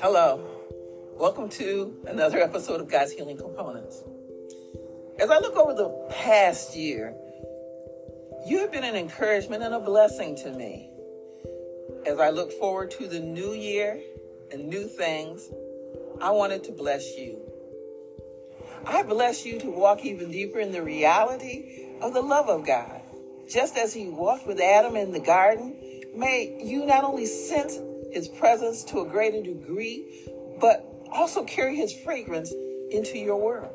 Hello. Welcome to another episode of God's Healing Components. As I look over the past year, you have been an encouragement and a blessing to me. As I look forward to the new year and new things, I wanted to bless you. I bless you to walk even deeper in the reality of the love of God. Just as He walked with Adam in the garden, may you not only sense His presence to a greater degree, but also carry His fragrance into your world.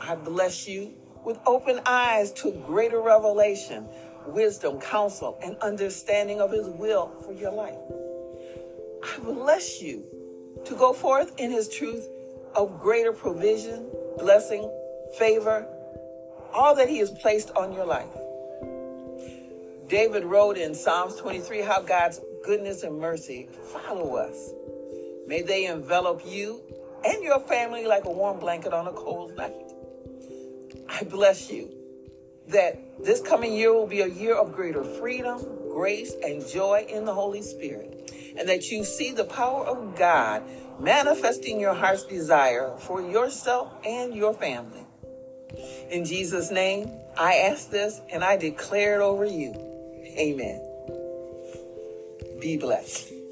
I bless you with open eyes to greater revelation, wisdom, counsel, and understanding of His will for your life. I bless you to go forth in His truth of greater provision, blessing, favor, all that He has placed on your life. David wrote in Psalms 23 how God's goodness and mercy follow us. May they envelop you and your family like a warm blanket on a cold night. I bless you that this coming year will be a year of greater freedom, grace, and joy in the Holy Spirit, and that you see the power of God manifesting your heart's desire for yourself and your family. In Jesus' name, I ask this and I declare it over you. Amen. Be blessed.